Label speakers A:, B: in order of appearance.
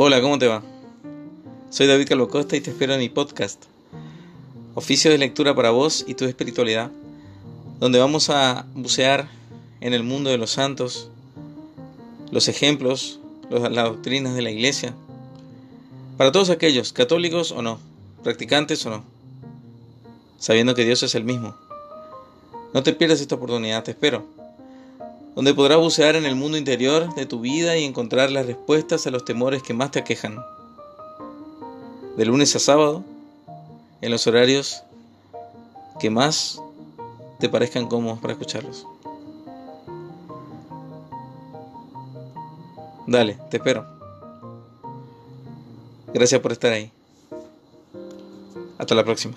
A: Hola, ¿cómo te va? Soy David Calvo Costa y te espero en mi podcast, Oficio de Lectura para Vos y tu Espiritualidad, donde vamos a bucear en el mundo de los santos, los ejemplos, las doctrinas de la Iglesia, para todos aquellos, católicos o no, practicantes o no, sabiendo que Dios es el mismo. No te pierdas esta oportunidad, te espero donde podrás bucear en el mundo interior de tu vida y encontrar las respuestas a los temores que más te aquejan. De lunes a sábado, en los horarios que más te parezcan cómodos para escucharlos. Dale, te espero. Gracias por estar ahí. Hasta la próxima.